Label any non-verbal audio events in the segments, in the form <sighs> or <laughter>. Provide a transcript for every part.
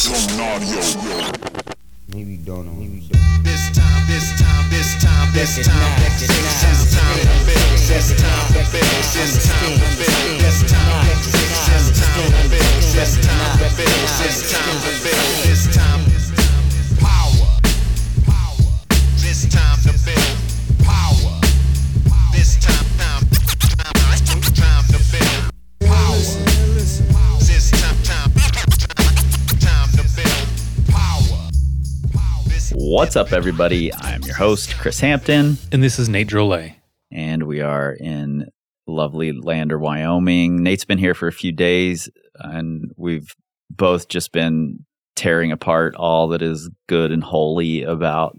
Tone audio. Maybe you don't know. Maybe you don't. This time, this time, this time, this It's time, not, this it's time, not. this time to build, this time to build, this time to build, this time to build, this time to build, this time to build, this time to build, this time. Power, What's up, everybody? I'm your host, Kris Hampton, And this is Nate Drolet. and we are in lovely Lander, Wyoming. Nate's been here for a few days, and we've both just been tearing apart all that is good and holy about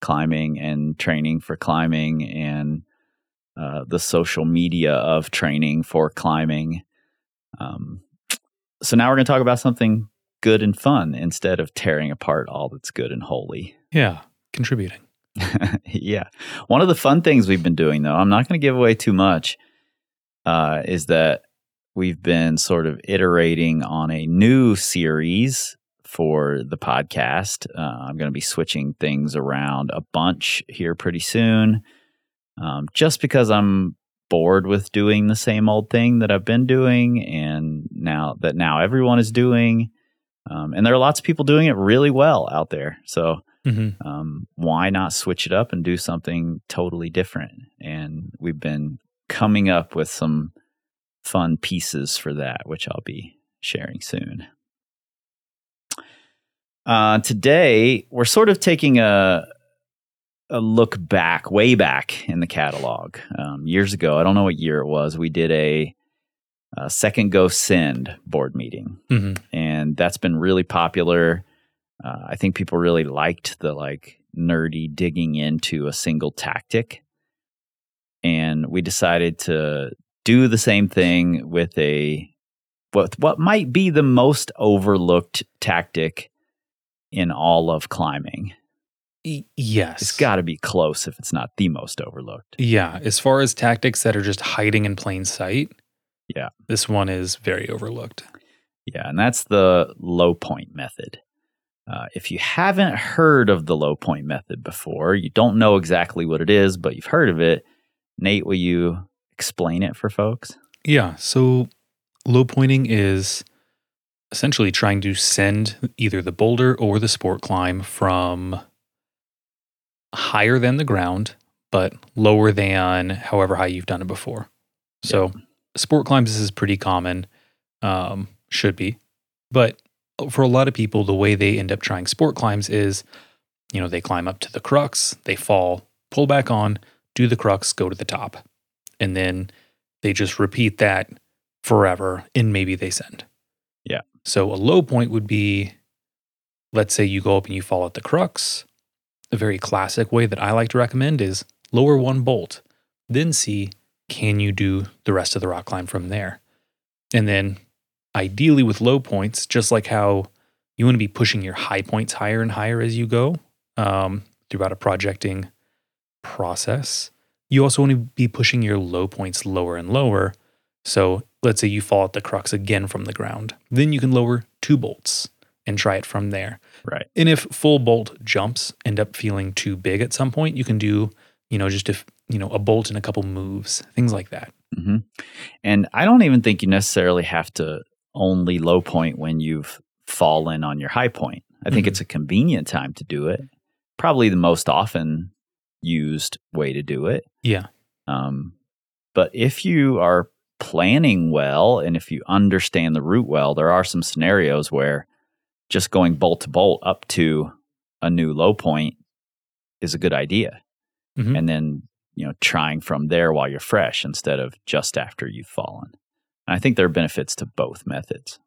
climbing and training for climbing and uh, the social media of training for climbing. Um, so now we're going to talk about something good and fun instead of tearing apart all that's good and holy. Yeah, contributing. <laughs> yeah. One of the fun things we've been doing, though, I'm not going to give away too much, uh, is that we've been sort of iterating on a new series for the podcast. Uh, I'm going to be switching things around a bunch here pretty soon, um, just because I'm bored with doing the same old thing that I've been doing, and now that now everyone is doing. Um, and there are lots of people doing it really well out there. So hmm um, why not switch it up and do something totally different? And we've been coming up with some fun pieces for that, which I'll be sharing soon. Uh, today, we're sort of taking a a look back, way back in the catalog. Um, years ago, I don't know what year it was. We did a, a second go send board meeting hmm and that's been really popular. Uh, I think people really liked the like nerdy digging into a single tactic, and we decided to do the same thing with a what what might be the most overlooked tactic in all of climbing. yes. It's got to be close if it's not the most overlooked. Yeah, as far as tactics that are just hiding in plain sight, Yeah. this one is very overlooked. Yeah, and that's the low point method. Uh, if you haven't heard of the low point method before, you don't know exactly what it is, but you've heard of it. Nate, will you explain it for folks? Yeah, so low pointing is essentially trying to send either the boulder or the sport climb from higher than the ground, but lower than however high you've done it before. So, sport climbs this is pretty common, um, should be, but for a lot of people, the way they end up trying sport climbs is, you know, they climb up to the crux, they fall, pull back on, do the crux, go to the top, and then they just repeat that forever, and maybe they send. Yeah. So a low point would be, let's say you go up and you fall at the crux. A very classic way that I like to recommend is lower one bolt, then see can you do the rest of the rock climb from there. And then ideally with low points, just like how you want to be pushing your high points higher and higher as you go um, throughout a projecting process, you also want to be pushing your low points lower and lower. So let's say you fall at the crux again from the ground. Then you can lower two bolts and try it from there. Right. And if full bolt jumps end up feeling too big at some point, you can do, you know, just if, you know, a bolt and a couple moves, things like that. hmm And I don't even think you necessarily have to only low point when you've fallen on your high point. I think Mhm. it's a convenient time to do it. Probably the most often used way to do it. Yeah. Um, but if you are planning well and if you understand the route well, there are some scenarios where just going bolt to bolt up to a new low point is a good idea. Mhm. And then, you know, trying from there while you're fresh instead of just after you've fallen. And I think there are benefits to both methods.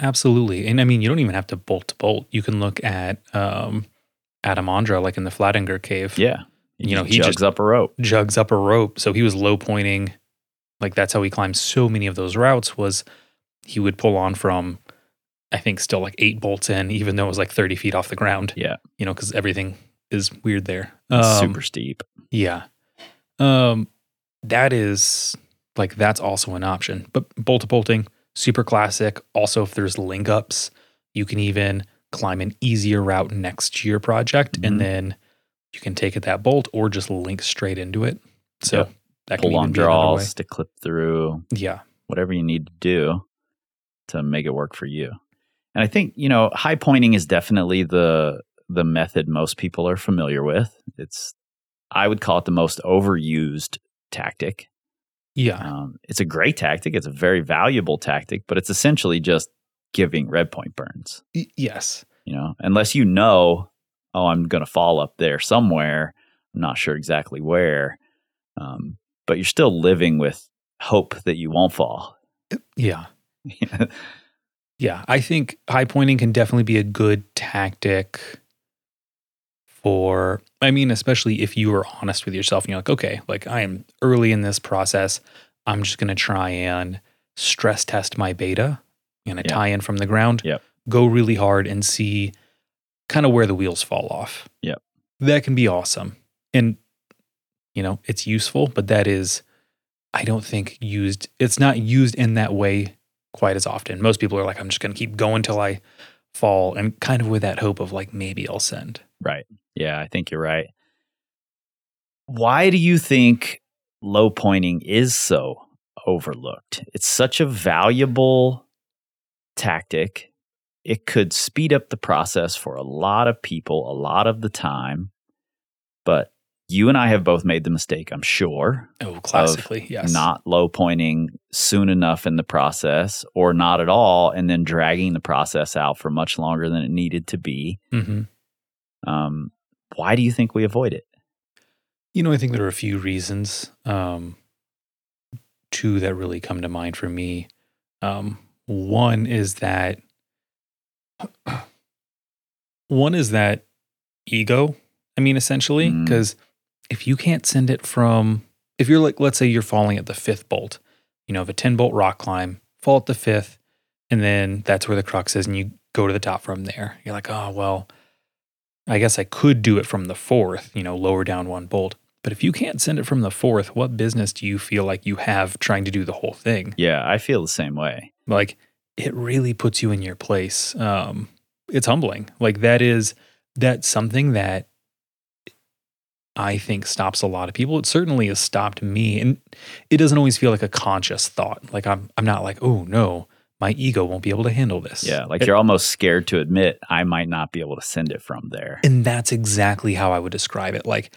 Absolutely. And I mean, you don't even have to bolt to bolt. You can look at um, Adam Ondra, like in the Flatanger cave. Yeah. You know, he jugs just- up a rope. jugs up a rope. So he was low pointing. Like that's how he climbed so many of those routes was he would pull on from I think still like eight bolts in, even though it was like 30 feet off the ground. Yeah. You know, because everything is weird there. Um, super steep. Yeah. Um, that is like that's also an option. But bolt to bolting, super classic. Also, if there's link ups, You can even climb an easier route next to your project Mhm. and then you can take it that bolt or just link straight into it. So Yep. that can Pull on even be another way. draws to clip through, Yeah. whatever you need to do to make it work for you. And I think, you know, high pointing is definitely the the method most people are familiar with. It's I would call it the most overused tactic. Yeah. Um, it's a great tactic. It's a very valuable tactic, but it's essentially just giving red point burns. Y- yes. You know, unless you know, oh, I'm going to fall up there somewhere. I'm not sure exactly where, um, but you're still living with hope that you won't fall. Yeah. <laughs> Yeah. I think high pointing can definitely be a good tactic for, I mean, especially if you are honest with yourself and you're like, okay, like I am early in this process. I'm just going to try and stress test my beta and a Yeah. tie in from the ground. Yep. Go really hard and see kind of where the wheels fall off. Yep. That can be awesome. And, you know, it's useful, but that is, I don't think used, it's not used in that way quite as often. Most people are like, I'm just going to keep going till I fall and kind of with that hope of like, maybe I'll send. Right. Yeah, I think you're right. Why do you think low pointing is so overlooked? It's such a valuable tactic. It could speed up the process for a lot of people a lot of the time. But you and I have both made the mistake, I'm sure, Oh, classically, yes. not low pointing soon enough in the process or not at all, and then dragging the process out for much longer than it needed to be. hmm Um, why do you think we avoid it? You know, I think there are a few reasons. Um, two that really come to mind for me. Um, one is that <clears throat> one is that ego. I mean, essentially, Mm. If you can't send it from, if you're like, let's say you're falling at the fifth bolt, you know, of a 10 bolt rock climb, fall at the fifth, and then that's where the crux is, and you go to the top from there. You're like, oh, well, I guess I could do it from the fourth, you know, lower down one bolt. But if you can't send it from the fourth, what business do you feel like you have trying to do the whole thing? Yeah, I feel the same way. Like it really puts you in your place. Um, it's humbling. Like that is that's something that I think stops a lot of people. It certainly has stopped me, and it doesn't always feel like a conscious thought. Like I'm, I'm not like, oh no, my ego won't be able to handle this. Yeah, like It- you're almost scared to admit I might not be able to send it from there. And that's exactly how I would describe it. Like,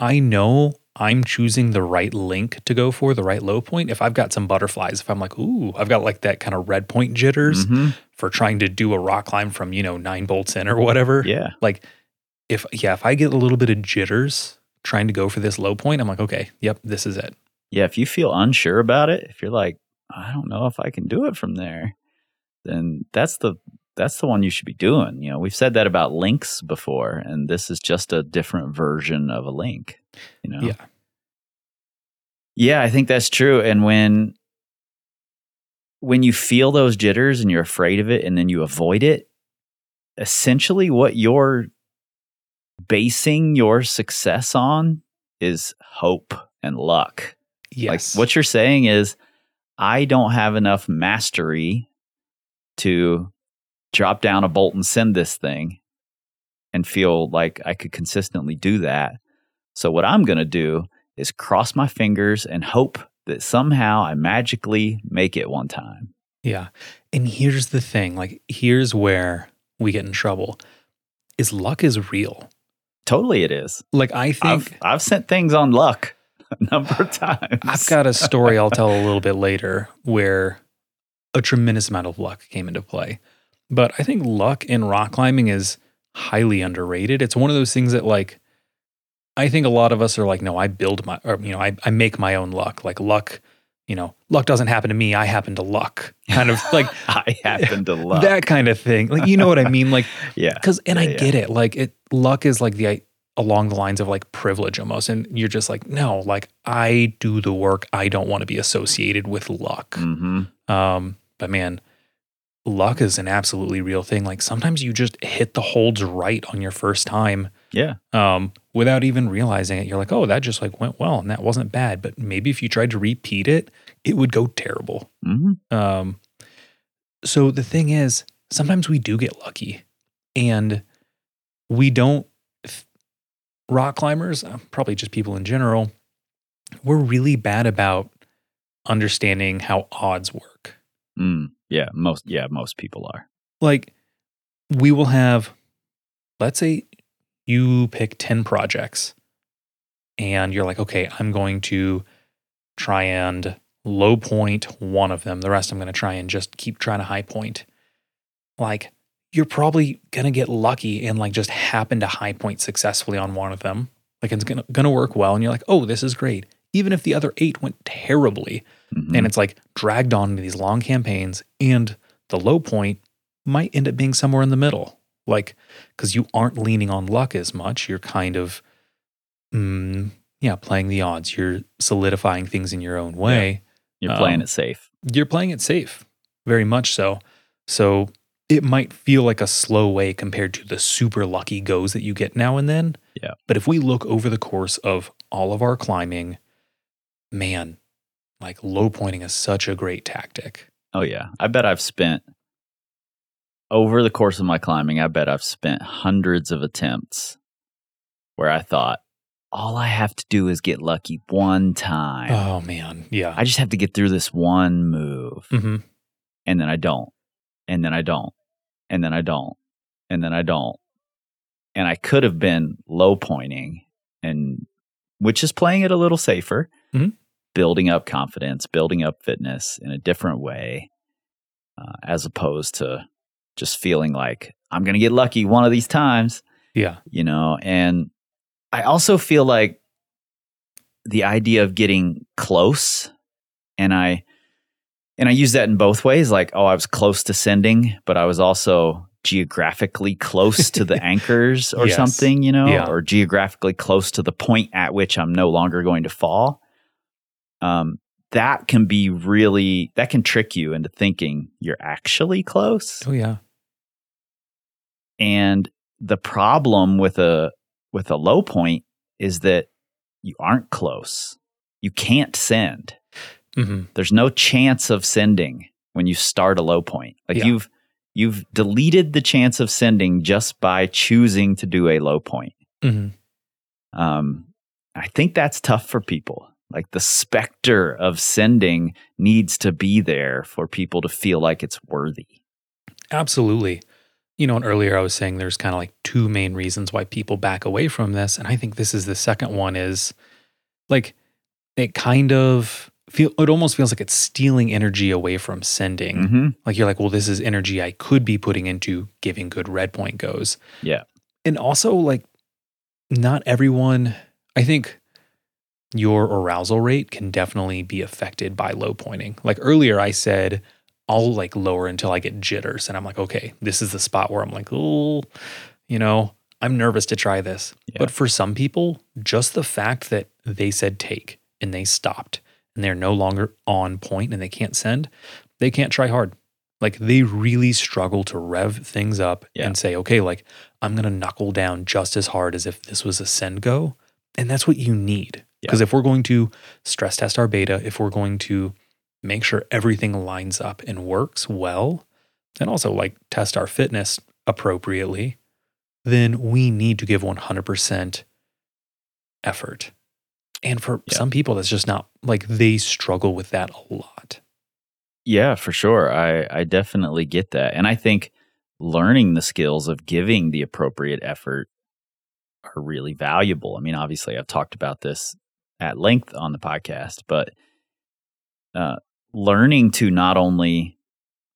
I know I'm choosing the right link to go for, the right low point. If I've got some butterflies, if I'm like, ooh, I've got like that kind of red point jitters Mhm. for trying to do a rock climb from, you know, nine bolts in or whatever. Yeah, Like, if, yeah, if I get a little bit of jitters trying to go for this low point, I'm like, okay, yep, this is it. yeah. If you feel unsure about it, if you're like, I don't know if I can do it from there, then that's the that's the one you should be doing. You know, we've said that about links before, and this is just a different version of a link. You know, Yeah. Yeah, I think that's true. And when when you feel those jitters and you're afraid of it and then you avoid it, essentially what you're basing your success on is hope and luck. Yes. Like what you're saying is I don't have enough mastery to drop down a bolt and send this thing and feel like I could consistently do that. So what I'm going to do is cross my fingers and hope that somehow I magically make it one time. Yeah. And here's the thing like, here's where we get in trouble is luck is real. Totally it is. Like, I think. I've I've sent things on luck <laughs> a number of times. I've got a story I'll tell a little <laughs> bit later where a tremendous amount of luck came into play. But I think luck in rock climbing is highly underrated. It's one of those things that, like, I think a lot of us are like, no, I build my, or, you know, I, I make my own luck. Like, luck, you know, luck doesn't happen to me. I happen to luck. Kind of like <laughs> I happen to luck. that kind of thing. Like, you know what I mean? Like, <laughs> yeah. because, and I Yeah, yeah. get it. Like, it, luck is like the, along the lines of like privilege almost. And you're just like, no, like, I do the work. I don't want to be associated with luck. hmm Um, but man, luck is an absolutely real thing. Like sometimes you just hit the holds right on your first time, Yeah. um, without even realizing it. You're like, oh, that just like went well and that wasn't bad. But maybe if you tried to repeat it, it would go terrible. hmm Um, so the thing is, sometimes we do get lucky and we don't rock climbers uh, probably just people in general we're really bad about understanding how odds work Mm, yeah, most yeah, most people are. like we will have let's say you pick 10 projects and you're like okay i'm going to try and low point one of them. The rest i'm going to try and just keep trying to high point. Like you're probably going to get lucky and like just happen to high point successfully on one of them. Like it's going to work well and you're like oh this is great. Even if the other eight went terribly Mhm. and it's like dragged on into these long campaigns and the low point might end up being somewhere in the middle like because you aren't leaning on luck as much you're kind of mm, yeah playing the odds. You're solidifying things in your own way. You're playing um, it safe. you're playing it safe very much so. So it might feel like a slow way compared to the super lucky goes that you get now and then. Yeah. but if we look over the course of all of our climbing man like low pointing is such a great tactic. Oh yeah, I bet I've spent over the course of my climbing. I bet I've spent hundreds of attempts where I thought all I have to do is get lucky one time. oh man. Yeah. I just have to get through this one move, hmm and then I don't, and then I don't, and then I don't, and then I don't, and I could have been low pointing, and which is playing it a little safer, Mhm. building up confidence, building up fitness in a different way, uh, as opposed to just feeling like I'm going to get lucky one of these times, yeah you know. And I also feel like the idea of getting close, and I and I use that in both ways. Like, oh, I was close to sending, but I was also geographically close to the <laughs> anchors or Yes. something, you know, Yeah. or geographically close to the point at which I'm no longer going to fall. Um, that can be really that can trick you into thinking you're actually close. oh yeah And the problem with a with a low point is that you aren't close. You can't send. hmm There's no chance of sending when you start a low point. Like Yeah. you've you've deleted the chance of sending just by choosing to do a low point. hmm Um, I think that's tough for people. Like the specter of sending needs to be there for people to feel like it's worthy. Absolutely. You know, and earlier I was saying there's kind of like two main reasons why people back away from this. And I think this is the second one is like it kind of feel it almost feels like it's stealing energy away from sending. Mm-hmm. Like you're like, well, this is energy I could be putting into giving good red point goes. Yeah. And also like not everyone I think your arousal rate can definitely be affected by low pointing. Like earlier I said I'll like lower until I get jitters and I'm like, okay, this is the spot where I'm like, oh, you know, I'm nervous to try this. Yeah. But for some people, just the fact that they said take and they stopped and they're no longer on point and they can't send, they can't try hard. Like they really struggle to rev things up Yeah. and say, okay, like I'm going to knuckle down just as hard as if this was a send go. And that's what you need. Yeah. Because if we're going to stress test our beta, if we're going to make sure everything lines up and works well, and also like test our fitness appropriately, then we need to give 100% effort. And for Yeah. some people, that's just not like they struggle with that a lot. Yeah, for sure. I, I definitely get that. And I think learning the skills of giving the appropriate effort are really valuable. I mean, obviously, I've talked about this at length on the podcast, but uh, learning to not only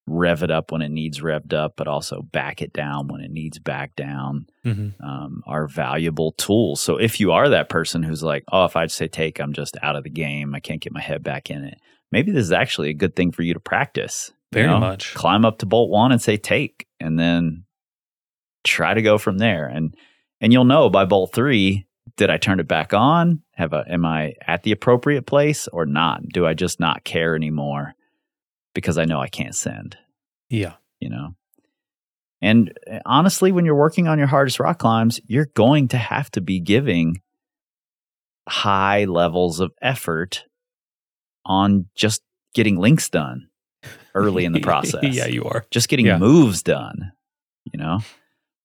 rev it up when it needs revved up, but also back it down when it needs back down Mm-hmm. um, are valuable tools. So if you are that person who's like, oh, if I say take, I'm just out of the game. I can't get my head back in it. Maybe this is actually a good thing for you to practice. you Very know? much. Climb up to bolt one and say take, and then try to go from there. And and you'll know by bolt three, did I turn it back on? Have a am I at the appropriate place or not? Do I just not care anymore because I know I can't send? Yeah. you know. And uh, honestly, when you're working on your hardest rock climbs, you're going to have to be giving high levels of effort on just getting links done. early in the <laughs> process. yeah, you are. Just getting Yeah. moves done, you know?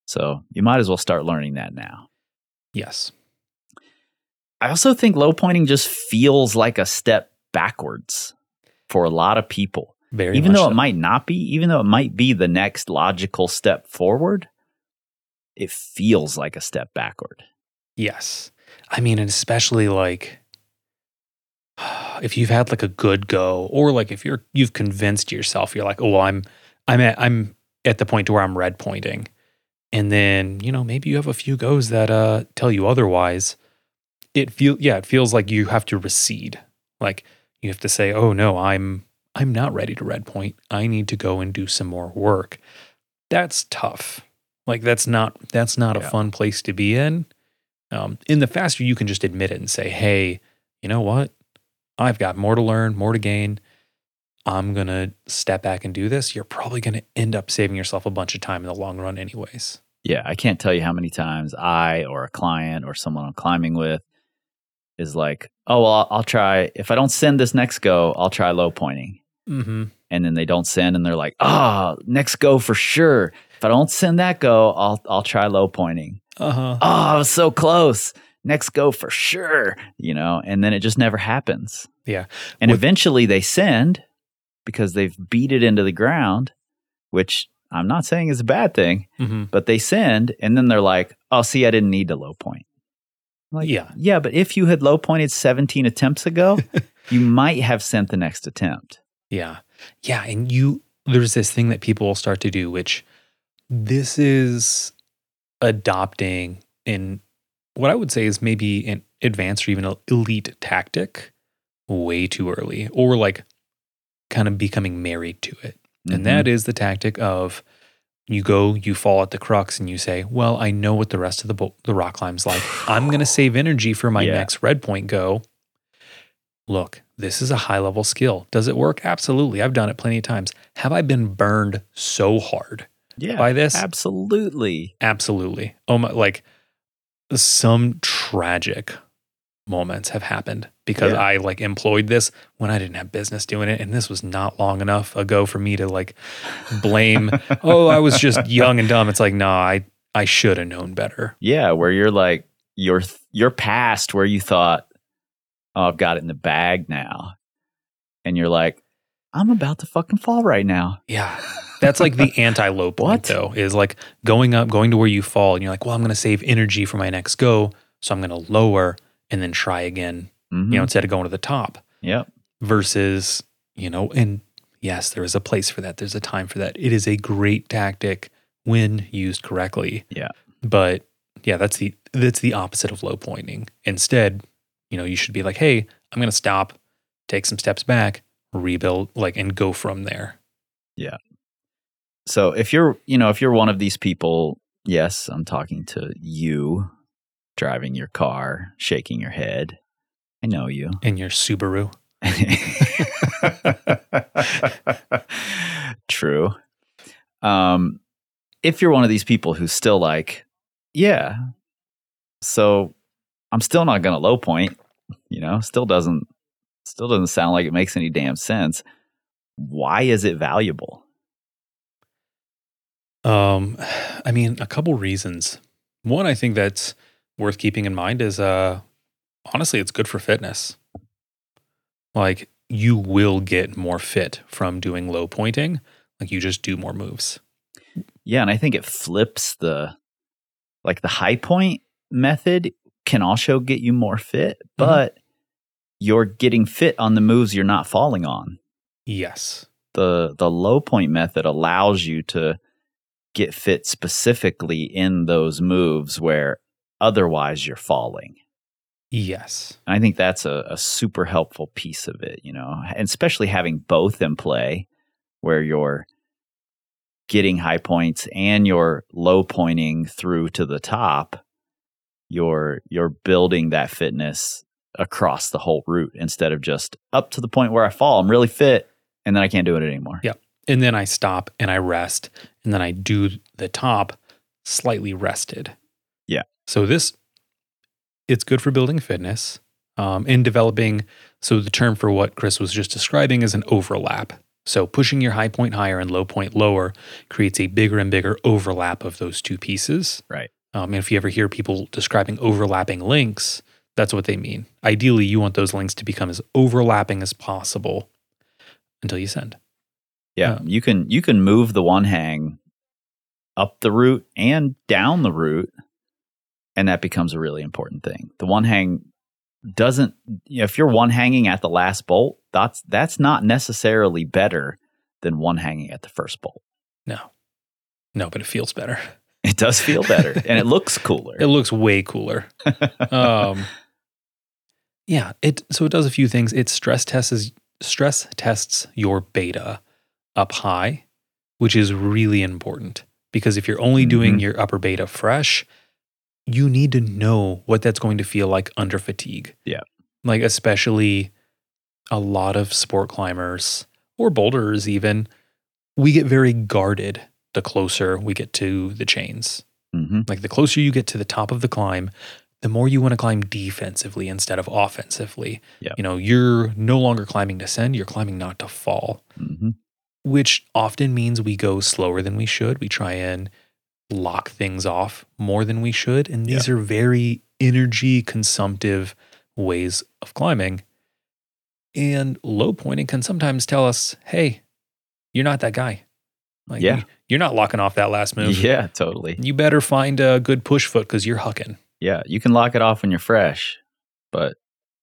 So you might as well start learning that now. Yes. I also think low pointing just feels like a step backwards for a lot of people. Very even though so. it might not be, even though it might be the next logical step forward, it feels like a step backward. Yes. I mean, and especially like if you've had like a good go or like if you're you've convinced yourself you're like, "Oh, I'm I'm at I'm at the point to where I'm red pointing." And then, you know, maybe you have a few goes that uh tell you otherwise. It feel yeah, it feels like you have to recede. Like you have to say, "Oh no, I'm I'm not ready to red point. I need to go and do some more work." That's tough. Like that's not that's not Yeah. a fun place to be in. Um, and the faster you can just admit it and say, hey, you know what? I've got more to learn, more to gain. I'm going to step back and do this. You're probably going to end up saving yourself a bunch of time in the long run, anyways. Yeah, I can't tell you how many times I or a client or someone I'm climbing with is like, oh, well, I'll, I'll try. If I don't send this next go, I'll try low pointing. Mm-hmm. And then they don't send and they're like, oh, next go for sure. If I don't send that go, I'll, I'll try low pointing. Uh huh. Oh, I was so close. Next go for sure. You know, and then it just never happens. Yeah. And With- eventually they send because they've beat it into the ground, which I'm not saying is a bad thing Mm-hmm. but they send and then they're like, "Oh, see, I didn't need to low point." Like, Yeah. yeah, but if you had low pointed 17 attempts ago, <laughs> you might have sent the next attempt. Yeah. Yeah. And you, there's this thing that people will start to do, which this is adopting in what I would say is maybe an advanced or even an elite tactic way too early, or like kind of becoming married to it. Mhm. And that is the tactic of you go, you fall at the crux, and you say, "Well, I know what the rest of the bo- the rock climb's like. I'm going <sighs> to save energy for my Yeah. next red point go." Look, this is a high level skill. Does it work? Absolutely. I've done it plenty of times. Have I been burned so hard yeah, by this? absolutely. Absolutely. Oh my! Like some tragic moments have happened because Yeah. I like employed this when I didn't have business doing it, and this was not long enough ago for me to like blame. <laughs> oh, I was just young and dumb. It's like, nah, I I should have known better. Yeah, where you're like you're you're past where you thought, "Oh, I've got it in the bag now," and you're like, "I'm about to fucking fall right now." Yeah. That's like the <laughs> anti low point, What? though, is like going up, going to where you fall, and you're like, well, I'm going to save energy for my next go. So I'm going to lower and then try again, Mhm. you know, instead of going to the top yep. versus, you know, and yes, there is a place for that. There's a time for that. It is a great tactic when used correctly. Yeah. But yeah, that's the, that's the opposite of low pointing. Instead, you know, you should be like, hey, I'm going to stop, take some steps back, rebuild, like, and go from there. Yeah. So if you're, you know, if you're one of these people, yes, I'm talking to you driving your car, shaking your head. I know you. In your Subaru. <laughs> True. Um, if you're one of these people who's still like, yeah, so I'm still not going to low point, you know, still doesn't, still doesn't sound like it makes any damn sense. Why is it valuable? Um, <sighs> I mean, a couple reasons. One, I think that's worth keeping in mind is uh honestly, it's good for fitness. Like you will get more fit from doing low pointing. Like you just do more moves. Yeah, and I think it flips the like the high point method can also get you more fit, mm-hmm. but you're getting fit on the moves you're not falling on. Yes. The the low point method allows you to get fit specifically in those moves where otherwise you're falling. Yes. And I think that's a, a super helpful piece of it, you know, and especially having both in play where you're getting high points and you're low pointing through to the top, you're you're building that fitness across the whole route instead of just up to the point where I fall, I'm really fit, and then I can't do it anymore. Yeah. And then I stop and I rest and then I do the top slightly rested. Yeah. So this it's good for building fitness um, and developing. So the term for what Chris was just describing is an overlap. So pushing your high point higher and low point lower creates a bigger and bigger overlap of those two pieces. Right. Um, and if you ever hear people describing overlapping links, that's what they mean. Ideally, you want those links to become as overlapping as possible until you send. Yeah, Um, you can you can move the one hang up the route and down the route, and that becomes a really important thing. The one hang doesn't if you're one hanging at the last bolt, that's that's not necessarily better than one hanging at the first bolt. No, no, but it feels better. It does feel better <laughs> and it looks cooler. It looks way cooler. <laughs> um, yeah, it so it does a few things. It stress tests stress tests your beta up high, which is really important because if you're only doing Mhm. your upper beta fresh, you need to know what that's going to feel like under fatigue. Yeah. Like especially a lot of sport climbers or boulders even we get very guarded the closer we get to the chains. hmm Like the closer you get to the top of the climb, the more you want to climb defensively instead of offensively. Yep. You know, you're no longer climbing to send, you're climbing not to fall, hmm which often means we go slower than we should. We try and lock things off more than we should. And these are very energy consumptive ways of climbing. And low pointing can sometimes tell us, hey, you're not that guy. Like, Yeah. you're not locking off that last move. Yeah, totally. You better find a good push foot because you're hucking. Yeah, you can lock it off when you're fresh, but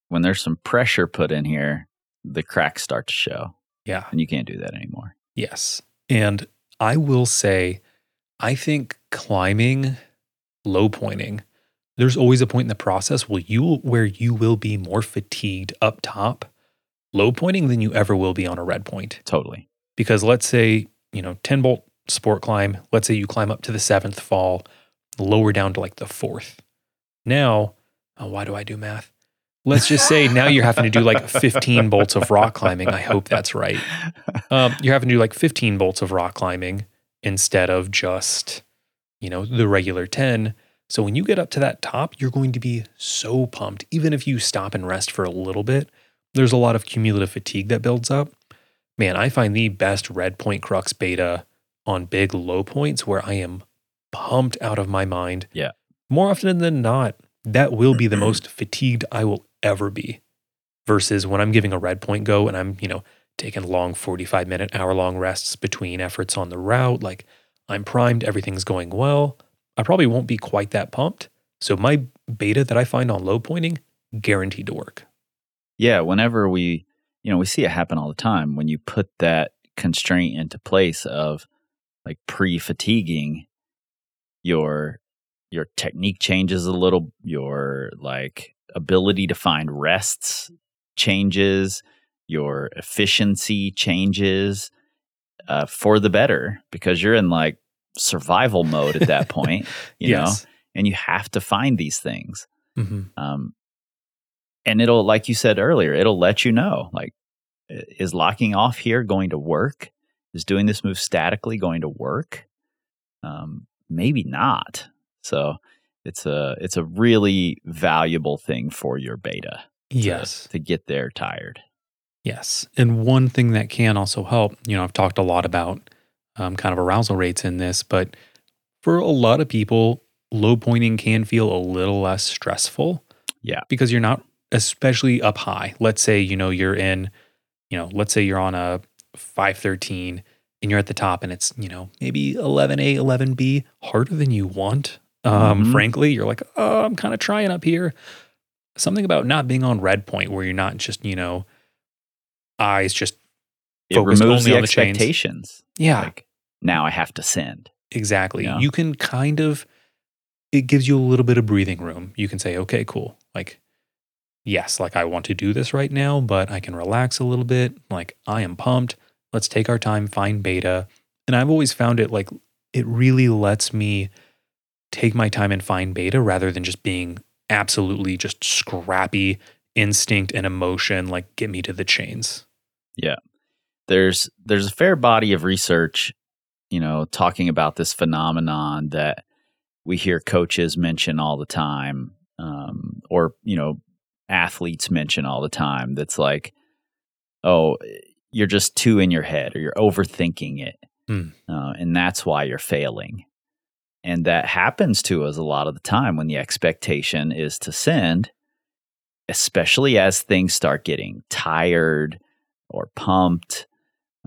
when there's some pressure put in here, the cracks start to show, Yeah. and you can't do that anymore. Yes. And I will say, I think climbing, low pointing, there's always a point in the process where you where you will be more fatigued up top, low pointing than you ever will be on a red point. Totally. Because let's say, you know, 10 bolt sport climb, let's say you climb up to the seventh fall, lower down to like the fourth. Now, oh, why do I do math? Let's just say now you're having to do like <laughs> 15 bolts of rock climbing. I hope that's right. Um, you're having to do like 15 bolts of rock climbing instead of just, you know, the regular 10. So when you get up to that top, you're going to be so pumped. Even if you stop and rest for a little bit, there's a lot of cumulative fatigue that builds up. Man, I find the best red point crux beta on big low points where I am pumped out of my mind. Yeah. More often than not, that will be the mm-hmm. most fatigued I will ever be. Versus when I'm giving a red point go and I'm, you know, taking long 45 minute, hour long rests between efforts on the route. Like I'm primed, everything's going well. I probably won't be quite that pumped. So my beta that I find on low pointing, guaranteed to work. Yeah, whenever we, you know, we see it happen all the time when you put that constraint into place of like pre-fatiguing your your technique changes a little, your like ability to find rests changes, your efficiency changes uh, for the better because you're in like survival mode at that <laughs> point, you know, and you have to find these things. Mm-hmm. Um, and it'll, like you said earlier, it'll let you know, like, is locking off here going to work? Is doing this move statically going to work? Um, maybe not. So it's a it's a really valuable thing for your beta. to- Yes. to get there tired. Yes. And one thing that can also help, you know, I've talked a lot about um, kind of arousal rates in this, but for a lot of people, low pointing can feel a little less stressful. Yeah. Because you're not, especially up high. Let's say, you know, you're in, you know, let's say you're on a 513 and you're at the top and it's, you know, maybe 11A, 11B, harder than you want. Um, Mhm. Frankly, you're like, oh, I'm kind of trying up here. Something about not being on red point where you're not just, you know, eyes just It Focused removes only the on the chains. expectations. yeah Like now I have to send. exactly Yeah. you can kind of it gives you a little bit of breathing room you can say okay cool like yes like i want to do this right now but i can relax a little bit like i am pumped let's take our time find beta and i've always found it like it really lets me take my time and find beta rather than just being absolutely just scrappy instinct and emotion like get me to the chains Yeah. there's there's a fair body of research, you know, talking about this phenomenon that we hear coaches mention all the time, um, or you know, athletes mention all the time. That's like, oh, you're just too in your head or you're overthinking it. Hmm. Uh, and that's why you're failing. And that happens to us a lot of the time when the expectation is to send, especially as things start getting tired or pumped.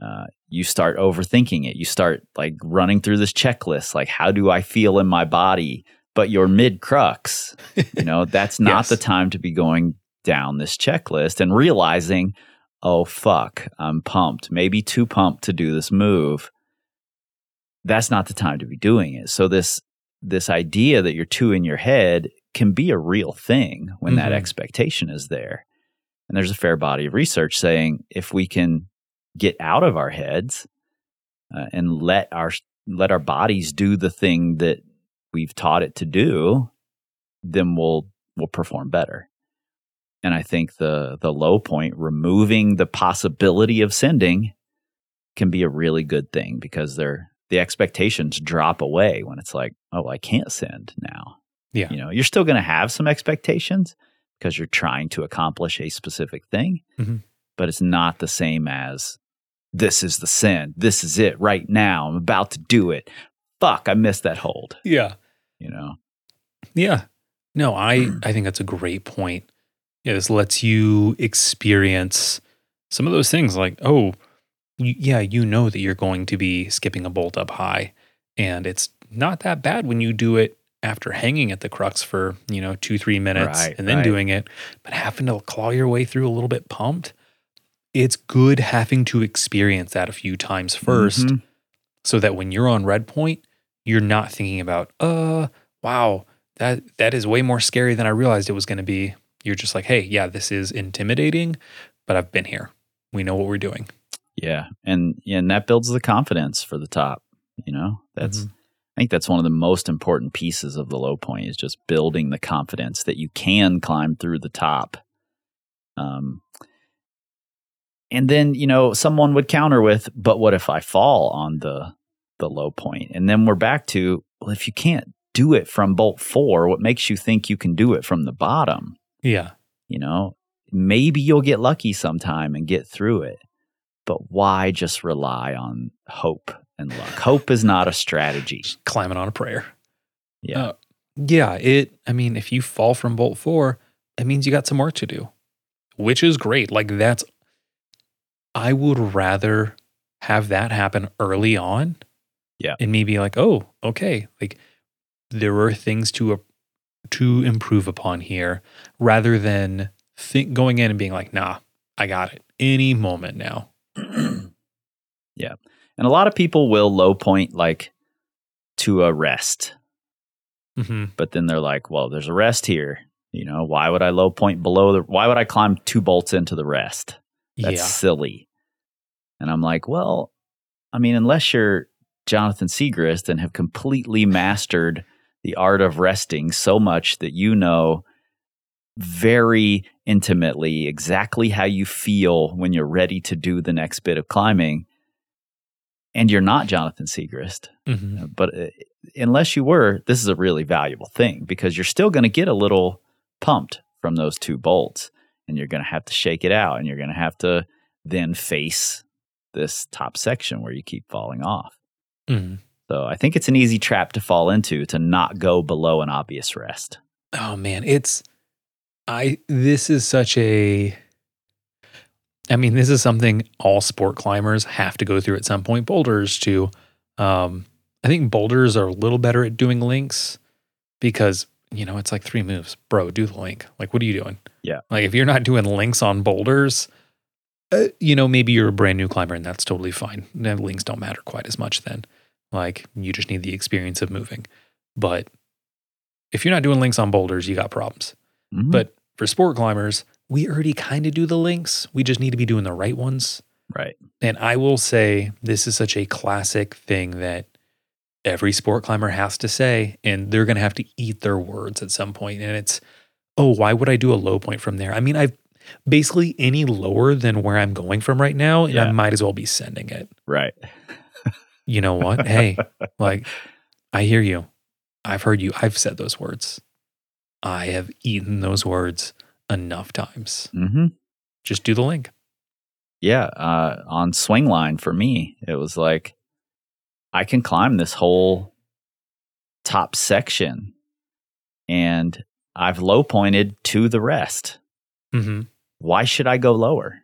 Uh, you start overthinking it. You start like running through this checklist like, how do I feel in my body? But you're mid crux. You know, <laughs> that's not Yes. the time to be going down this checklist and realizing, oh, fuck, I'm pumped, maybe too pumped to do this move. That's not the time to be doing it. So, this, this idea that you're too in your head can be a real thing when that Mhm. expectation is there. And there's a fair body of research saying if we can get out of our heads uh, and let our let our bodies do the thing that we've taught it to do, then we'll we'll perform better. And I think the the low point, removing the possibility of sending, can be a really good thing because they're the expectations drop away when it's like, oh, I can't send now. Yeah. You know, you're still going to have some expectations because you're trying to accomplish a specific thing, Mhm. but it's not the same as this is the sin. This is it right now. I'm about to do it. Fuck, I missed that hold. Yeah. You know, Yeah. No, I <clears throat> I think that's a great point. Yeah, this lets you experience some of those things like, oh, you, yeah, you know that you're going to be skipping a bolt up high and it's not that bad when you do it after hanging at the crux for, you know, 2-3 minutes Right, and then right. doing it, but having to claw your way through a little bit pumped. It's good having to experience that a few times 1st Mhm. so that when you're on red point, you're not thinking about, uh, wow, that that is way more scary than I realized it was going to be. You're just like, hey, yeah, this is intimidating, but I've been here. We know what we're doing. Yeah, and and that builds the confidence for the top. You know, that's Mhm. I think that's one of the most important pieces of the low point is just building the confidence that you can climb through the top. Um, and then you know someone would counter with, "But what if I fall on the the low point?" And then we're back to, well, if you can't do it from bolt four, what makes you think you can do it from the bottom? Yeah. You know, maybe you'll get lucky sometime and get through it. But why just rely on hope and luck? Hope is not a strategy. Just climbing on a prayer. Yeah. Uh, Yeah. It, I mean, if you fall from bolt four, it means you got some work to do, which is great. Like, that's, I would rather have that happen early on. Yeah. And me be like, oh, okay. Like, there are things to, to improve upon here rather than think going in and being like, nah, I got it any moment now. <clears throat> yeah. And a lot of people will low point like to a rest, hmm but then they're like, well, there's a rest here. You know, why would I low point below the, why would I climb two bolts into the rest? That's yeah. silly. And I'm like, well, I mean, unless you're Jonathan Siegrist and have completely mastered the art of resting so much that you know very intimately exactly how you feel when you're ready to do the next bit of climbing. And you're not Jonathan Siegrist. hmm But uh, unless you were, this is a really valuable thing because you're still going to get a little pumped from those two bolts and you're going to have to shake it out and you're going to have to then face this top section where you keep falling off. hmm So I think it's an easy trap to fall into to not go below an obvious rest. Oh man, it's I this is such a I mean, this is something all sport climbers have to go through at some point. Boulders too. Um I think boulders are a little better at doing links because, you know, it's like three moves. Bro, do the link. Like what are you doing? Yeah. Like if you're not doing links on boulders, uh, you know, maybe you're a brand new climber and that's totally fine. Links don't matter quite as much then. Like you just need the experience of moving. But if you're not doing links on boulders, you got problems. Mhm. But for sport climbers, we already kind of do the links. We just need to be doing the right ones. right. And I will say this is such a classic thing that every sport climber has to say, and they're going to have to eat their words at some point. And it's, oh, why would I do a low point from there? I mean, I've basically any lower than where I'm going from right now, and I might as well be sending it. Right. <laughs> You know what? hey, like, I hear you. I've heard you. I've said those words. I have eaten those words enough times. hmm Just do the link. yeah, uh, on swing line for me, it was like I can climb this whole top section, and I've low pointed to the rest. Mm-hmm. Why should I go lower?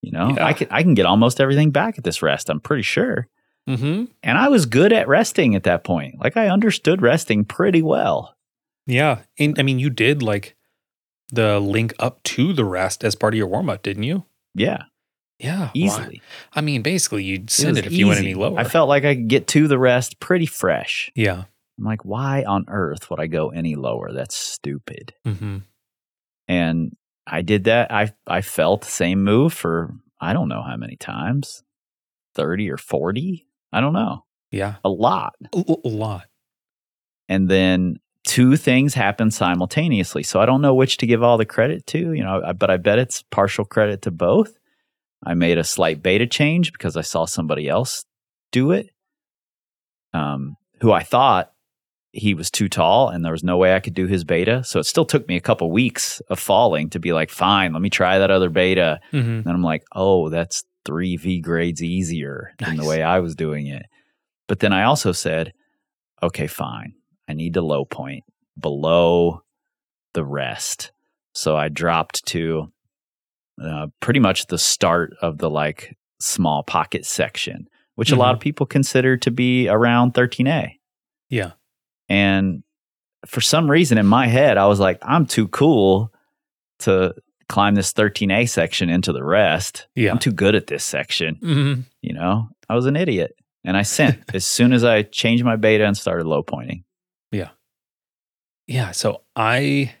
You know, Yeah. I can I can get almost everything back at this rest. I'm pretty sure. Mm-hmm. And I was good at resting at that point. Like I understood resting pretty well. Yeah. And I mean, you did like the link up to the rest as part of your warm up, didn't you? Yeah, Yeah. easily. I mean, basically, you'd send was it, if you went any lower. I felt like I could get to the rest pretty fresh. yeah. I'm like, why on earth would I go any lower? That's stupid. Mm-hmm. And I did that. I I felt the same move for I don't know how many times, thirty or forty. I don't know, Yeah. a lot. A, a lot. And then two things happen simultaneously. So I don't know which to give all the credit to. You know, but I bet it's partial credit to both. I made a slight beta change because I saw somebody else do it, um, who I thought he was too tall and there was no way I could do his beta. So it still took me a couple weeks of falling to be like, fine, let me try that other beta. Mm-hmm. And I'm like, oh, that's three V grades easier than the way I was doing it. But then I also said, okay, fine. I need to low point below the rest. So I dropped to uh, pretty much the start of the like small pocket section, which a lot of people consider to be around 13A. Yeah. And for some reason in my head, I was like, I'm too cool to climb this 13A section into the rest. Yeah. I'm too good at this section. Mm-hmm. You know, I was an idiot. And I sent <laughs> as soon as I changed my beta and started low pointing. Yeah. So I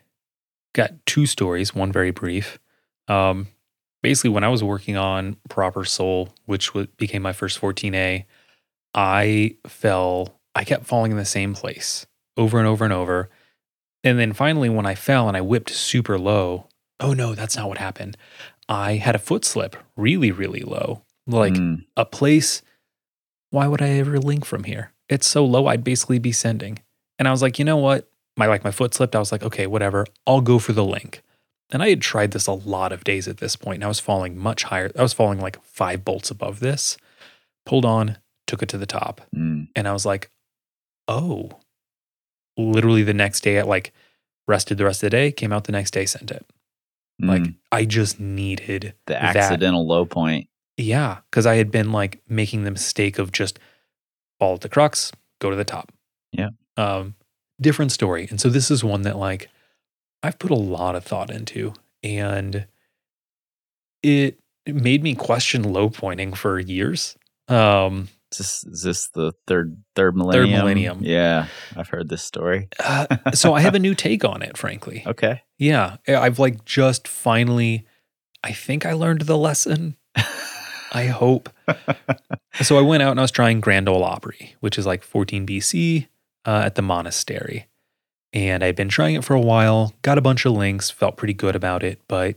got two stories, one very brief. Um, basically, when I was working on Proper Soul, which w- became my first 14A, I fell, I kept falling in the same place over and over and over. And then finally, when I fell and I whipped super low, oh no, that's not what happened. I had a foot slip really, really low, like Mm, a place. Why would I ever link from here? It's so low, I'd basically be sending. And I was like, you know what? My like my foot slipped. I was like, okay, whatever. I'll go for the link. And I had tried this a lot of days at this point, and I was falling much higher. I was falling like five bolts above this. Pulled on, took it to the top, mm, and I was like, oh. Literally the next day, I like rested the rest of the day. Came out the next day, sent it. Like mm. I just needed the that- accidental low point. yeah, because I had been like making the mistake of just fall at the crux, go to the top. Yeah. Um, different story. And so this is one that like I've put a lot of thought into, and it, it made me question low pointing for years. Um, Is this, is this the third third millennium? Third millennium. Yeah, I've heard this story. uh, so I have a new take on it, frankly. <laughs> Okay. Yeah, I've like just finally, I think I learned the lesson. <laughs> I hope. so I went out and I was trying Grand Ole Opry, which is like 14 BC uh, at the monastery. And I'd been trying it for a while, got a bunch of links, felt pretty good about it, but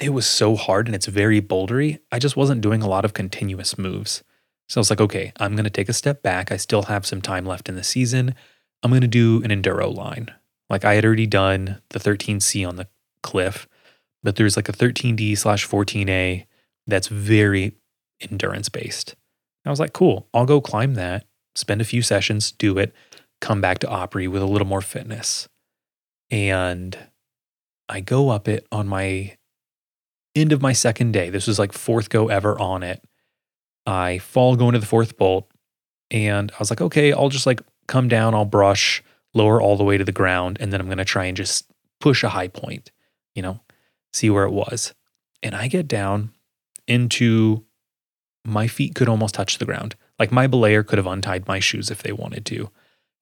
it was so hard and it's very bouldery. I just wasn't doing a lot of continuous moves. So I was like, okay, I'm going to take a step back. I still have some time left in the season. I'm going to do an enduro line. Like I had already done the 13C on the cliff, but there's like a 13D slash 14A that's very endurance based. I was like, cool, I'll go climb that, spend a few sessions, do it, come back to Opry with a little more fitness. And I go up it on my end of my second day. This was like fourth go ever on it. I fall going to the fourth bolt and I was like, okay, I'll just like come down, I'll brush, lower all the way to the ground, and then I'm going to try and just push a high point, you know, see where it was. And I get down into my feet could almost touch the ground. Like my belayer could have untied my shoes if they wanted to.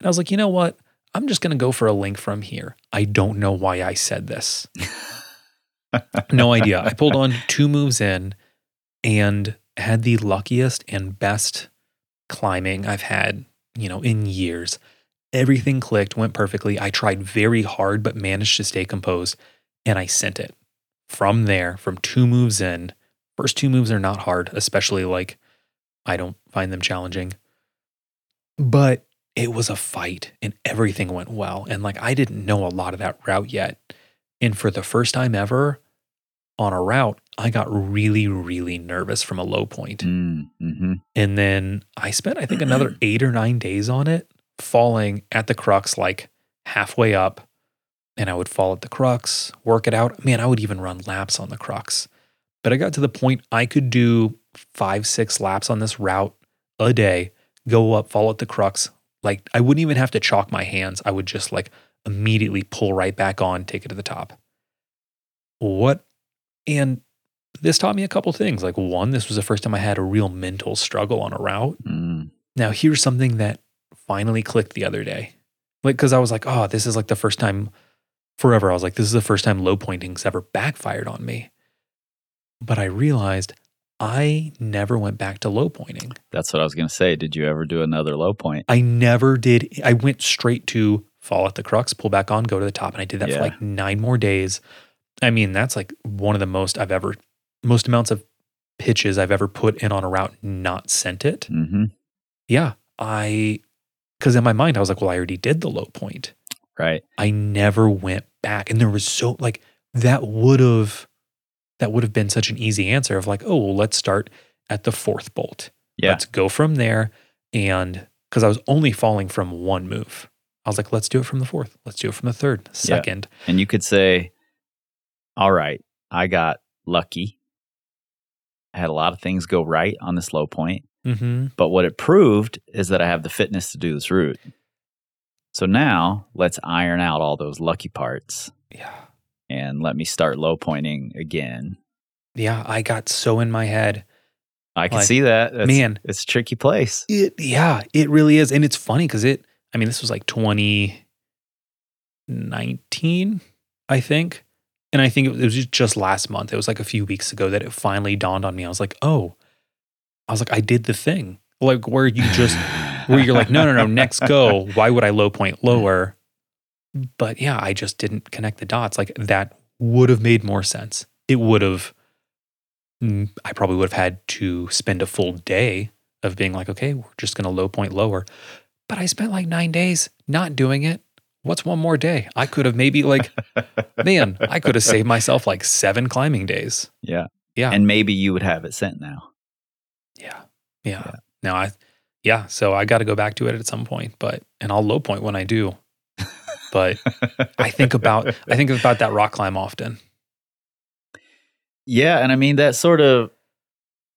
And I was like, you know what? I'm just going to go for a link from here. I don't know why I said this. no idea. I pulled on <laughs> two moves in and had the luckiest and best climbing I've had, you know, in years. Everything clicked, went perfectly. I tried very hard, but managed to stay composed and I sent it. From there, from two moves in, first two moves are not hard, especially like I don't find them challenging. But it was a fight and everything went well. And like I didn't know a lot of that route yet. And for the first time ever, on a route, I got really, really nervous from a low point. Mm, hmm And then I spent, I think, another <clears throat> eight or nine days on it, falling at the crux like halfway up. And I would fall at the crux, work it out. Man, I would even run laps on the crux. But I got to the point I could do five, six laps on this route a day, go up, fall at the crux. Like I wouldn't even have to chalk my hands. I would just like immediately pull right back on, take it to the top. What? And this taught me a couple things. Like, one, this was the first time I had a real mental struggle on a route. Mm. Now, here's something that finally clicked the other day. Like, because I was like, oh, this is like the first time forever. I was like, this is the first time low pointing's ever backfired on me. But I realized I never went back to low pointing. That's what I was going to say. Did you ever do another low point? I never did. I went straight to fall at the crux, pull back on, go to the top. And I did that Yeah. for like nine more days. I mean, that's like one of the most I've ever, most amounts of pitches I've ever put in on a route, not sent it. hmm Yeah. I, because in my mind, I was like, well, I already did the low point. Right. I never went back. And there was so, like, that would have, that would have been such an easy answer of like, oh, well, let's start at the fourth bolt. Yeah. Let's go from there. And because I was only falling from one move, I was like, let's do it from the fourth. Let's do it from the third, second. And you could say, all right, I got lucky. I had a lot of things go right on this low point. Mm-hmm. But what it proved is that I have the fitness to do this route. So now let's iron out all those lucky parts Yeah. And let me start low pointing again. Yeah. I got so in my head. I can Like, see that. That's, man. it's a tricky place. It, yeah, it really is. And it's funny because it, I mean, this was like 2019, I think. And I think it was just- just last month. It was like a few weeks ago that it finally dawned on me. I was like, oh, I was like, I did the thing. Like where you just, where you're like, no, no, no, next go. <laughs> Why would I low point lower? But yeah, I just didn't connect the dots. Like that would have made more sense. It would have, mm, I probably would have had to spend a full day of being like, okay, we're just going to low point lower. But I spent like nine days not doing it. What's one more day? I could have maybe like, <laughs> man, I could have saved myself like seven climbing days. Yeah. Yeah. And maybe you would have it sent now. Yeah. Yeah. Yeah. Now I, yeah. So I got to go back to it at some point, but, and I'll low point when I do. But <laughs> I think about, I think about that rock climb often. Yeah, and I mean that sort of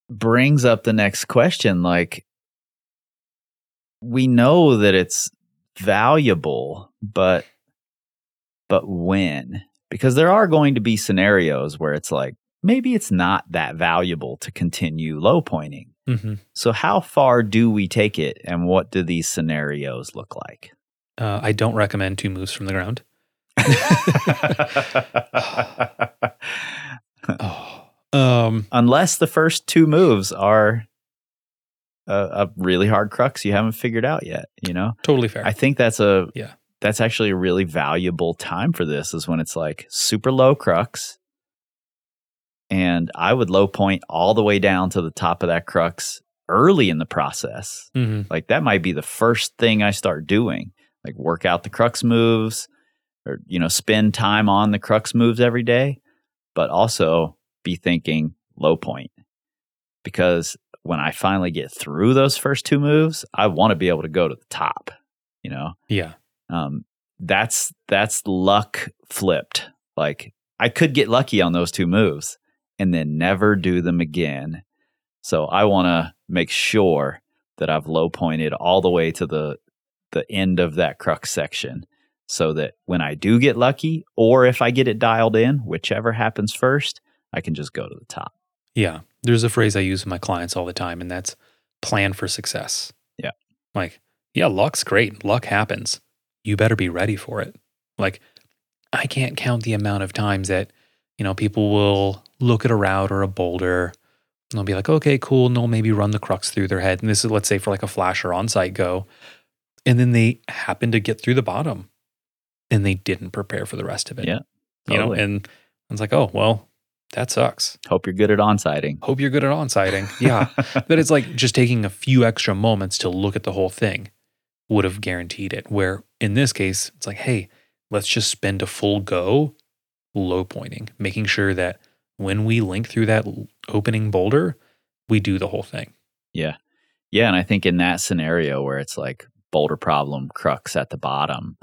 brings up the next question like we know that it's valuable, but but when? Because there are going to be scenarios where it's like maybe it's not that valuable to continue low pointing. hmm So how far do we take it and what do these scenarios look like? Uh, I don't recommend two moves from the ground. <laughs> <sighs> Oh. Um, Unless the first two moves are a, a really hard crux you haven't figured out yet, you know? totally fair. I think that's a Yeah. That's actually a really valuable time for this is when it's like super low crux. And I would low point all the way down to the top of that crux early in the process. hmm Like that might be the first thing I start doing. Like work out the crux moves or you know, spend time on the crux moves every day, but also be thinking low point. Because when I finally get through those first two moves, I want to be able to go to the top, you know Yeah. um, that's that's luck flipped. Like I could get lucky on those two moves and then never do them again. So I want to make sure that I've low pointed all the way to the the end of that crux section so that when I do get lucky or if I get it dialed in, whichever happens first, I can just go to the top. Yeah. There's a phrase I use with my clients all the time, and that's plan for success. Yeah. Like, yeah, luck's great. Luck happens. You better be ready for it. Like, I can't count the amount of times that, you know, people will look at a route or a boulder and they'll be like, okay, cool. And they'll maybe run the crux through their head. And this is, let's say, for like a flash or on site go. And then they happen to get through the bottom and they didn't prepare for the rest of it. Yeah, You know, totally. and it's like, oh, well, that sucks Hope you're good at on-sighting. hope you're good at on-sighting. Yeah. <laughs> but it's like just taking a few extra moments to look at the whole thing would have guaranteed it. Where in this case, it's like, hey, let's just spend a full go low pointing, making sure that when we link through that opening boulder, we do the whole thing. Yeah. Yeah. And I think in that scenario where it's like boulder problem, crux at the bottom,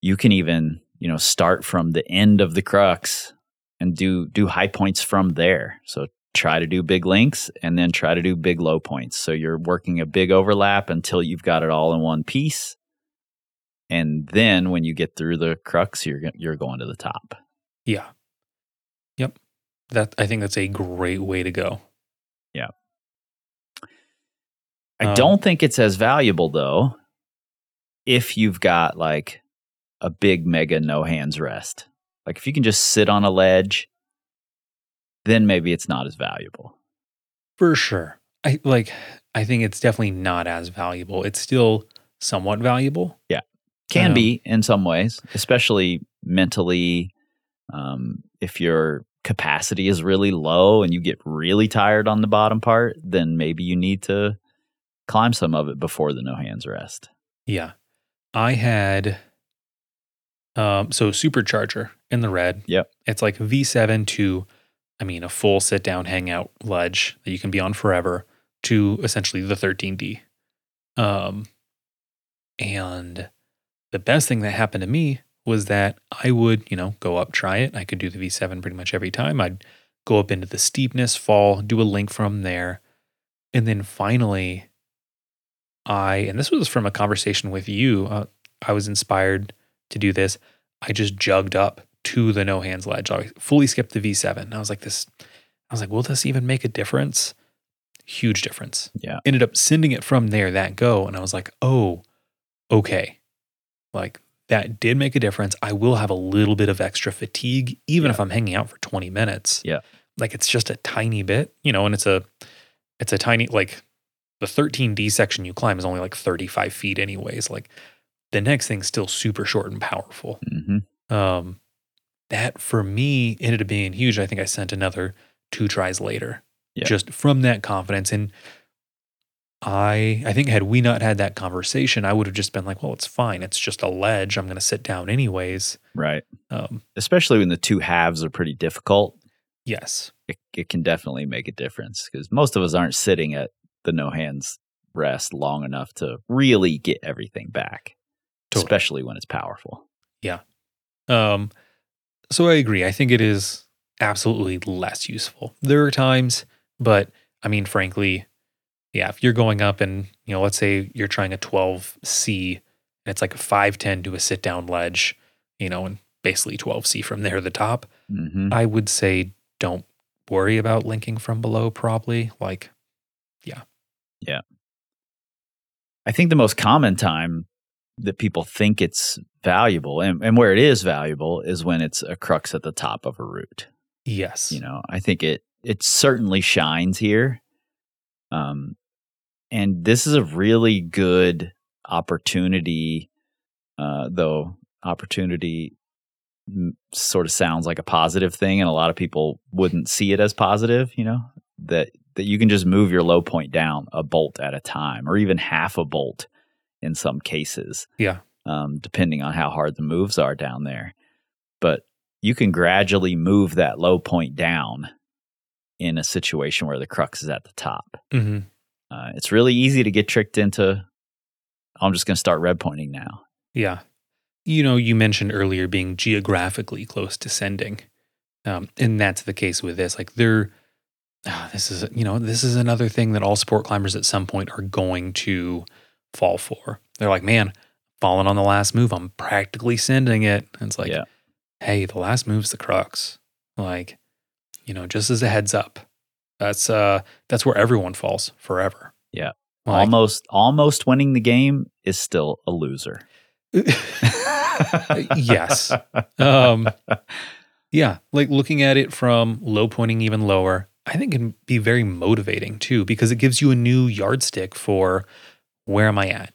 you can even, you know, start from the end of the crux and do do high points from there. So try to do big links and then try to do big low points. So you're working a big overlap until you've got it all in one piece. And then when you get through the crux, you're you're going to the top. Yeah. Yep. That I think that's a great way to go. I Um, don't think it's as valuable though if you've got like a big mega no hands rest. Like if you can just sit on a ledge, then maybe it's not as valuable. For sure. I like I think it's definitely not as valuable. It's still somewhat valuable. Yeah. Can Um, be in some ways, especially mentally. Um, if your capacity is really low and you get really tired on the bottom part, then maybe you need to climb some of it before the no hands rest. Yeah. I had um so supercharger in the red. Yep. It's like V7 to I mean a full sit down hangout ledge that you can be on forever to essentially the 13D. Um and the best thing that happened to me was that I would, you know, go up, try it. I could do the V7 pretty much every time. I'd go up into the steepness, fall, do a link from there. And then finally, I, and this was from a conversation with you, uh, I was inspired to do this. I just jugged up to the no hands ledge. I fully skipped the V7. And I was like, this, I was like, will this even make a difference? Huge difference. Yeah. Ended up sending it from there that go. And I was like, oh, okay. Like that did make a difference. I will have a little bit of extra fatigue, even Yeah. if I'm hanging out for 20 minutes. Yeah. Like it's just a tiny bit, you know, and it's a, it's a tiny, like the 13D section you climb is only like 35 feet anyways. Like the next thing's still super short and powerful. hmm Um, that for me ended up being huge. I think I sent another two tries later, Yeah. just from that confidence. And I, I think had we not had that conversation, I would have just been like, well, it's fine. It's just a ledge. I'm going to sit down anyways. Right. Um, Especially when the two halves are pretty difficult. yes. it, it can definitely make a difference because most of us aren't sitting at the no hands rest long enough to really get everything back, Totally. especially when it's powerful. Yeah. Um, so I agree. I think it is absolutely less useful. There are times, but I mean, frankly, yeah, if you're going up and, you know, let's say you're trying a 12C and it's like a 510 to a sit down ledge, you know, and basically 12C from there to the top, Mm-hmm. I would say don't worry about linking from below, probably. Like, I think the most common time that people think it's valuable and, and where it is valuable is when it's a crux at the top of a route. yes. You know, I think it it certainly shines here. Um, and this is a really good opportunity, uh, though opportunity sort of sounds like a positive thing, and a lot of people wouldn't see it as positive. You know that that you can just move your low point down a bolt at a time, or even half a bolt in some cases Yeah. um, depending on how hard the moves are down there. But you can gradually move that low point down in a situation where the crux is at the top. hmm Uh, it's really easy to get tricked into. I'm just going to start red pointing now. Yeah. You know, you mentioned earlier being geographically close to sending. Um, and that's the case with this. Like they're ah, this is you know, this is another thing that all sport climbers at some point are going to fall for. They're like, man, falling on the last move, I'm practically sending it. And it's like, Yeah. hey, the last move's the crux. Like, you know, just as a heads up. That's uh that's where everyone falls forever. Yeah. Like- almost, almost winning the game is still a loser. <laughs> yes. Um, <laughs> yeah, like looking at it from low pointing even lower, I think can be very motivating too because it gives you a new yardstick for where am I at?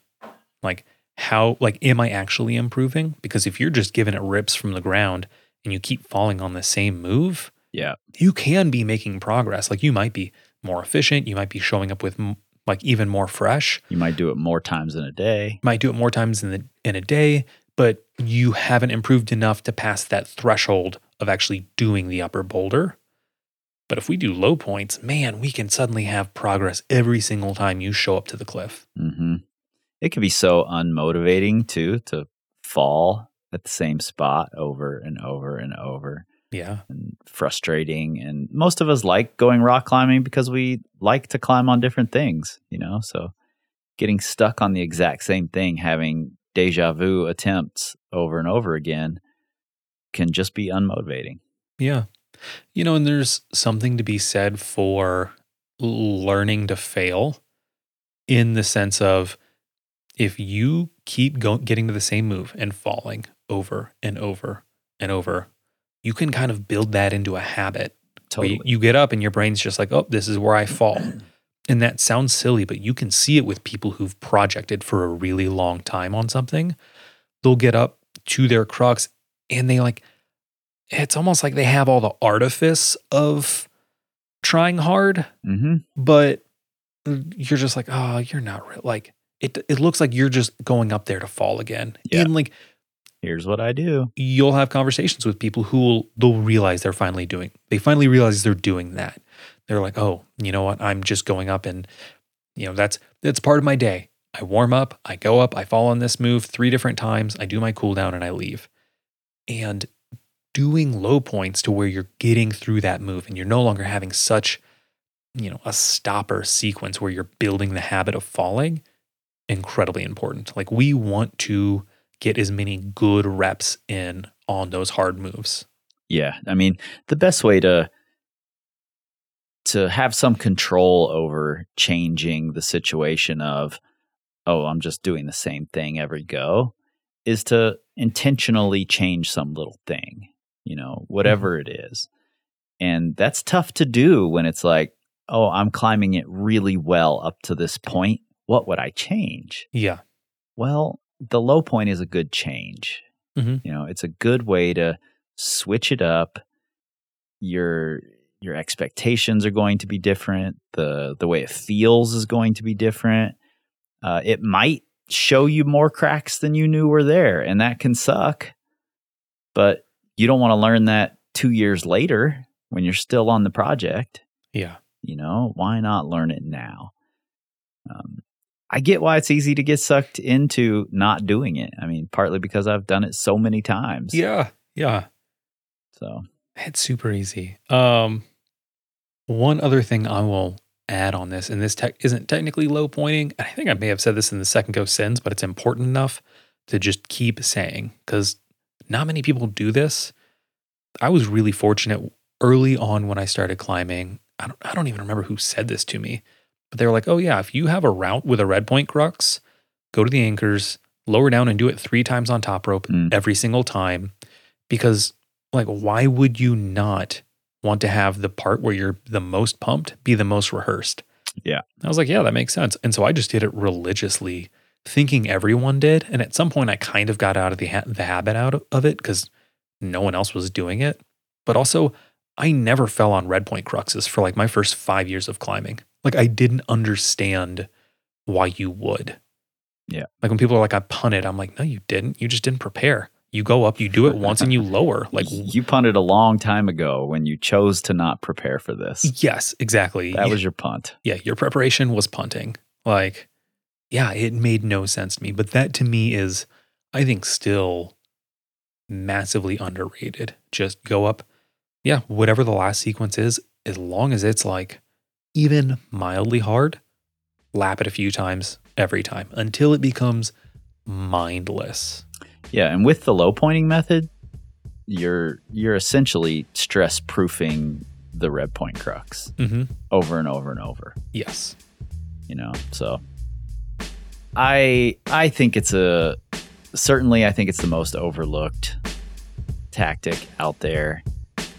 Like how like am I actually improving? Because if you're just giving it rips from the ground and you keep falling on the same move, Yeah. you can be making progress. Like you might be more efficient, you might be showing up with m- like even more fresh. You might do it more times in a day. might do it more times in the in a day, but you haven't improved enough to pass that threshold of actually doing the upper boulder. But if we do low points, man, we can suddenly have progress every single time you show up to the cliff. hmm It can be so unmotivating too to fall at the same spot over and over and over Yeah. and frustrating. And most of us like going rock climbing because we like to climb on different things, you know? So getting stuck on the exact same thing, having deja vu attempts over and over again can just be unmotivating. Yeah. You know, and there's something to be said for learning to fail in the sense of if you keep going getting to the same move and falling over and over and over, you can kind of build that into a habit. Totally. You, you get up and your brain's just like, oh, this is where I fall. <clears throat> And that sounds silly, but you can see it with people who've projected for a really long time on something. They'll get up to their crux and they like, it's almost like they have all the artifice of trying hard, hmm but you're just like, oh, you're not real. Like it, it looks like you're just going up there to fall again. Yeah. And like Here's what I do. you'll have conversations with people who will they'll realize they're finally doing they finally realize they're doing that they're like oh you know what i'm just going up and you know that's that's part of my day i warm up i go up i fall on this move three different times i do my cool down and i leave and doing low points to where you're getting through that move and you're no longer having such you know a stopper sequence where you're building the habit of falling incredibly important like we want to get as many good reps in on those hard moves. Yeah, I mean, the best way to to have some control over changing the situation of oh, I'm just doing the same thing every go is to intentionally change some little thing, you know, whatever it is. And that's tough to do when it's like, oh, I'm climbing it really well up to this point. What would I change? Yeah. Well, the low point is a good change. Mhm. You know, it's a good way to switch it up. Your your expectations are going to be different. The the way it feels is going to be different. Uh, it might show you more cracks than you knew were there, and that can suck. But you don't want to learn that two years later when you're still on the project. Yeah. You know, why not learn it now? Um, I get why it's easy to get sucked into not doing it. I mean, partly because I've done it so many times. Yeah. Yeah. So, It's super easy. Um one other thing I will add on this, and this tech isn't technically low pointing. I think I may have said this in the second go sins, but it's important enough to just keep saying because not many people do this. I was really fortunate early on when I started climbing. I don't, I don't even remember who said this to me, but they were like, oh, yeah, if you have a route with a red point crux, go to the anchors, lower down and do it three times on top rope Mm. every single time. Because, like, why would you not want to have the part where you're the most pumped be the most rehearsed? Yeah. I was like, yeah, that makes sense. And so I just did it religiously, thinking everyone did. And at some point, I kind of got out of the, ha- the habit out of, of it because no one else was doing it. But also, I never fell on red point cruxes for like my first five years of climbing. Like, I didn't understand why you would. Yeah. Like when people are like, I punted, I'm like, no, you didn't. You just didn't prepare. You go up, you do it once and you <laughs> lower. Like, you punted a long time ago when you chose to not prepare for this. yes, exactly. That was your punt. yeah, your preparation was punting. Like, yeah, it made no sense to me. But that to me is, I think, still massively underrated. Just go up, yeah, whatever the last sequence is, as long as it's like even mildly hard, lap it a few times every time until it becomes mindless. Yeah, and with the low pointing method, you're you're essentially stress proofing the red point crux Mm-hmm. over and over and over. Yes. you know so i i think it's a certainly i think it's the most overlooked tactic out there.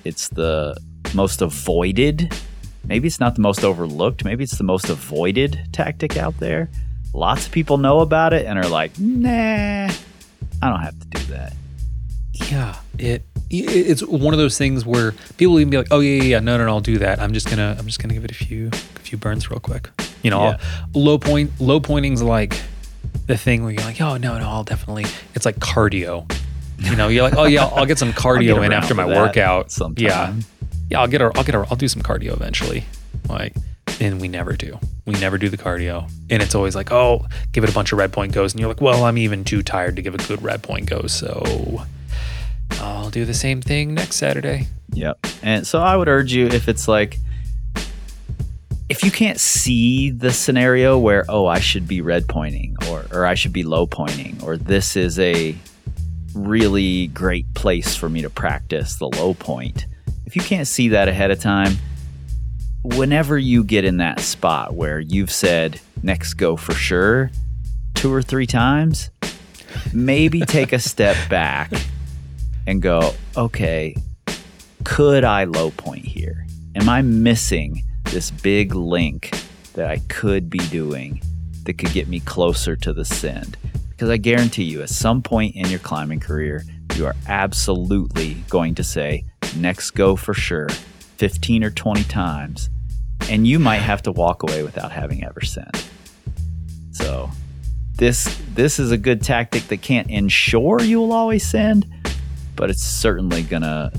It's the most avoided. Maybe it's not the most overlooked. Maybe it's the most avoided tactic out there. Lots of people know about it and are like nah i don't have to do that. Yeah, it it- it's one of those things where people even be like, "Oh yeah, yeah, yeah, no, no, no, I'll do that. I'm just gonna, I'm just gonna give it a few, a few burns real quick." You know, Yeah. Low point, low pointing's like the thing where you're like, "Oh no, no, I'll definitely." It's like cardio. You know, you're like, oh yeah, I'll get some <laughs> cardio get in after my workout. sometime. Yeah, yeah, I'll get a, I'll get a, I'll do some cardio eventually. Like, and we never do. We never do the cardio, and it's always like, oh, give it a bunch of red point goes, and you're like, well, I'm even too tired to give a good red point go, so I'll do the same thing next Saturday. Yep. And so I would urge you if it's like if you can't see the scenario where oh I should be red pointing or or I should be low pointing or this is a really great place for me to practice the low point. If you can't see that ahead of time, whenever you get in that spot where you've said next go for sure two or three times, maybe <laughs> take a step back and go, okay, could I low point here? Am I missing this big link that I could be doing that could get me closer to the send? Because I guarantee you, at some point in your climbing career, you are absolutely going to say, next go for sure, 15 or 20 times, and you might have to walk away without having ever sent. So, this this is a good tactic that can't ensure you will always send, but it's certainly gonna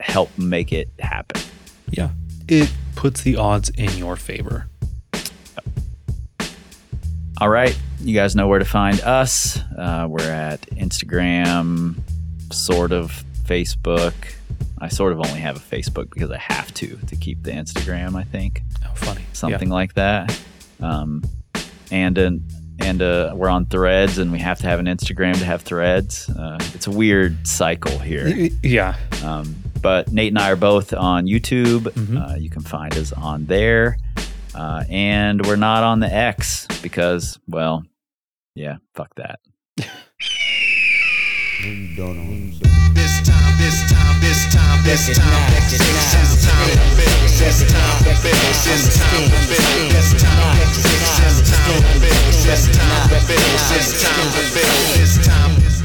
help make it happen. Yeah, it puts the odds in your favor. All right, you guys know where to find us. Uh, we're at Instagram, sort of Facebook. I sort of only have a Facebook because I have to to keep the Instagram. I think Oh, funny. something like that. Um, and an and uh, we're on Threads, and we have to have an Instagram to have Threads. Uh, it's a weird cycle here. Yeah. Yeah. Um, but Nate and I are both on YouTube. Mhm. Uh, you can find us on there. Uh, and we're not on the X because, well, yeah, fuck that. Maybe don't know. Maybe This time, this time, this time, this time, this time to build. This time to build. This time to build. This time, this time to build. This time to build. This time to build. This time, power,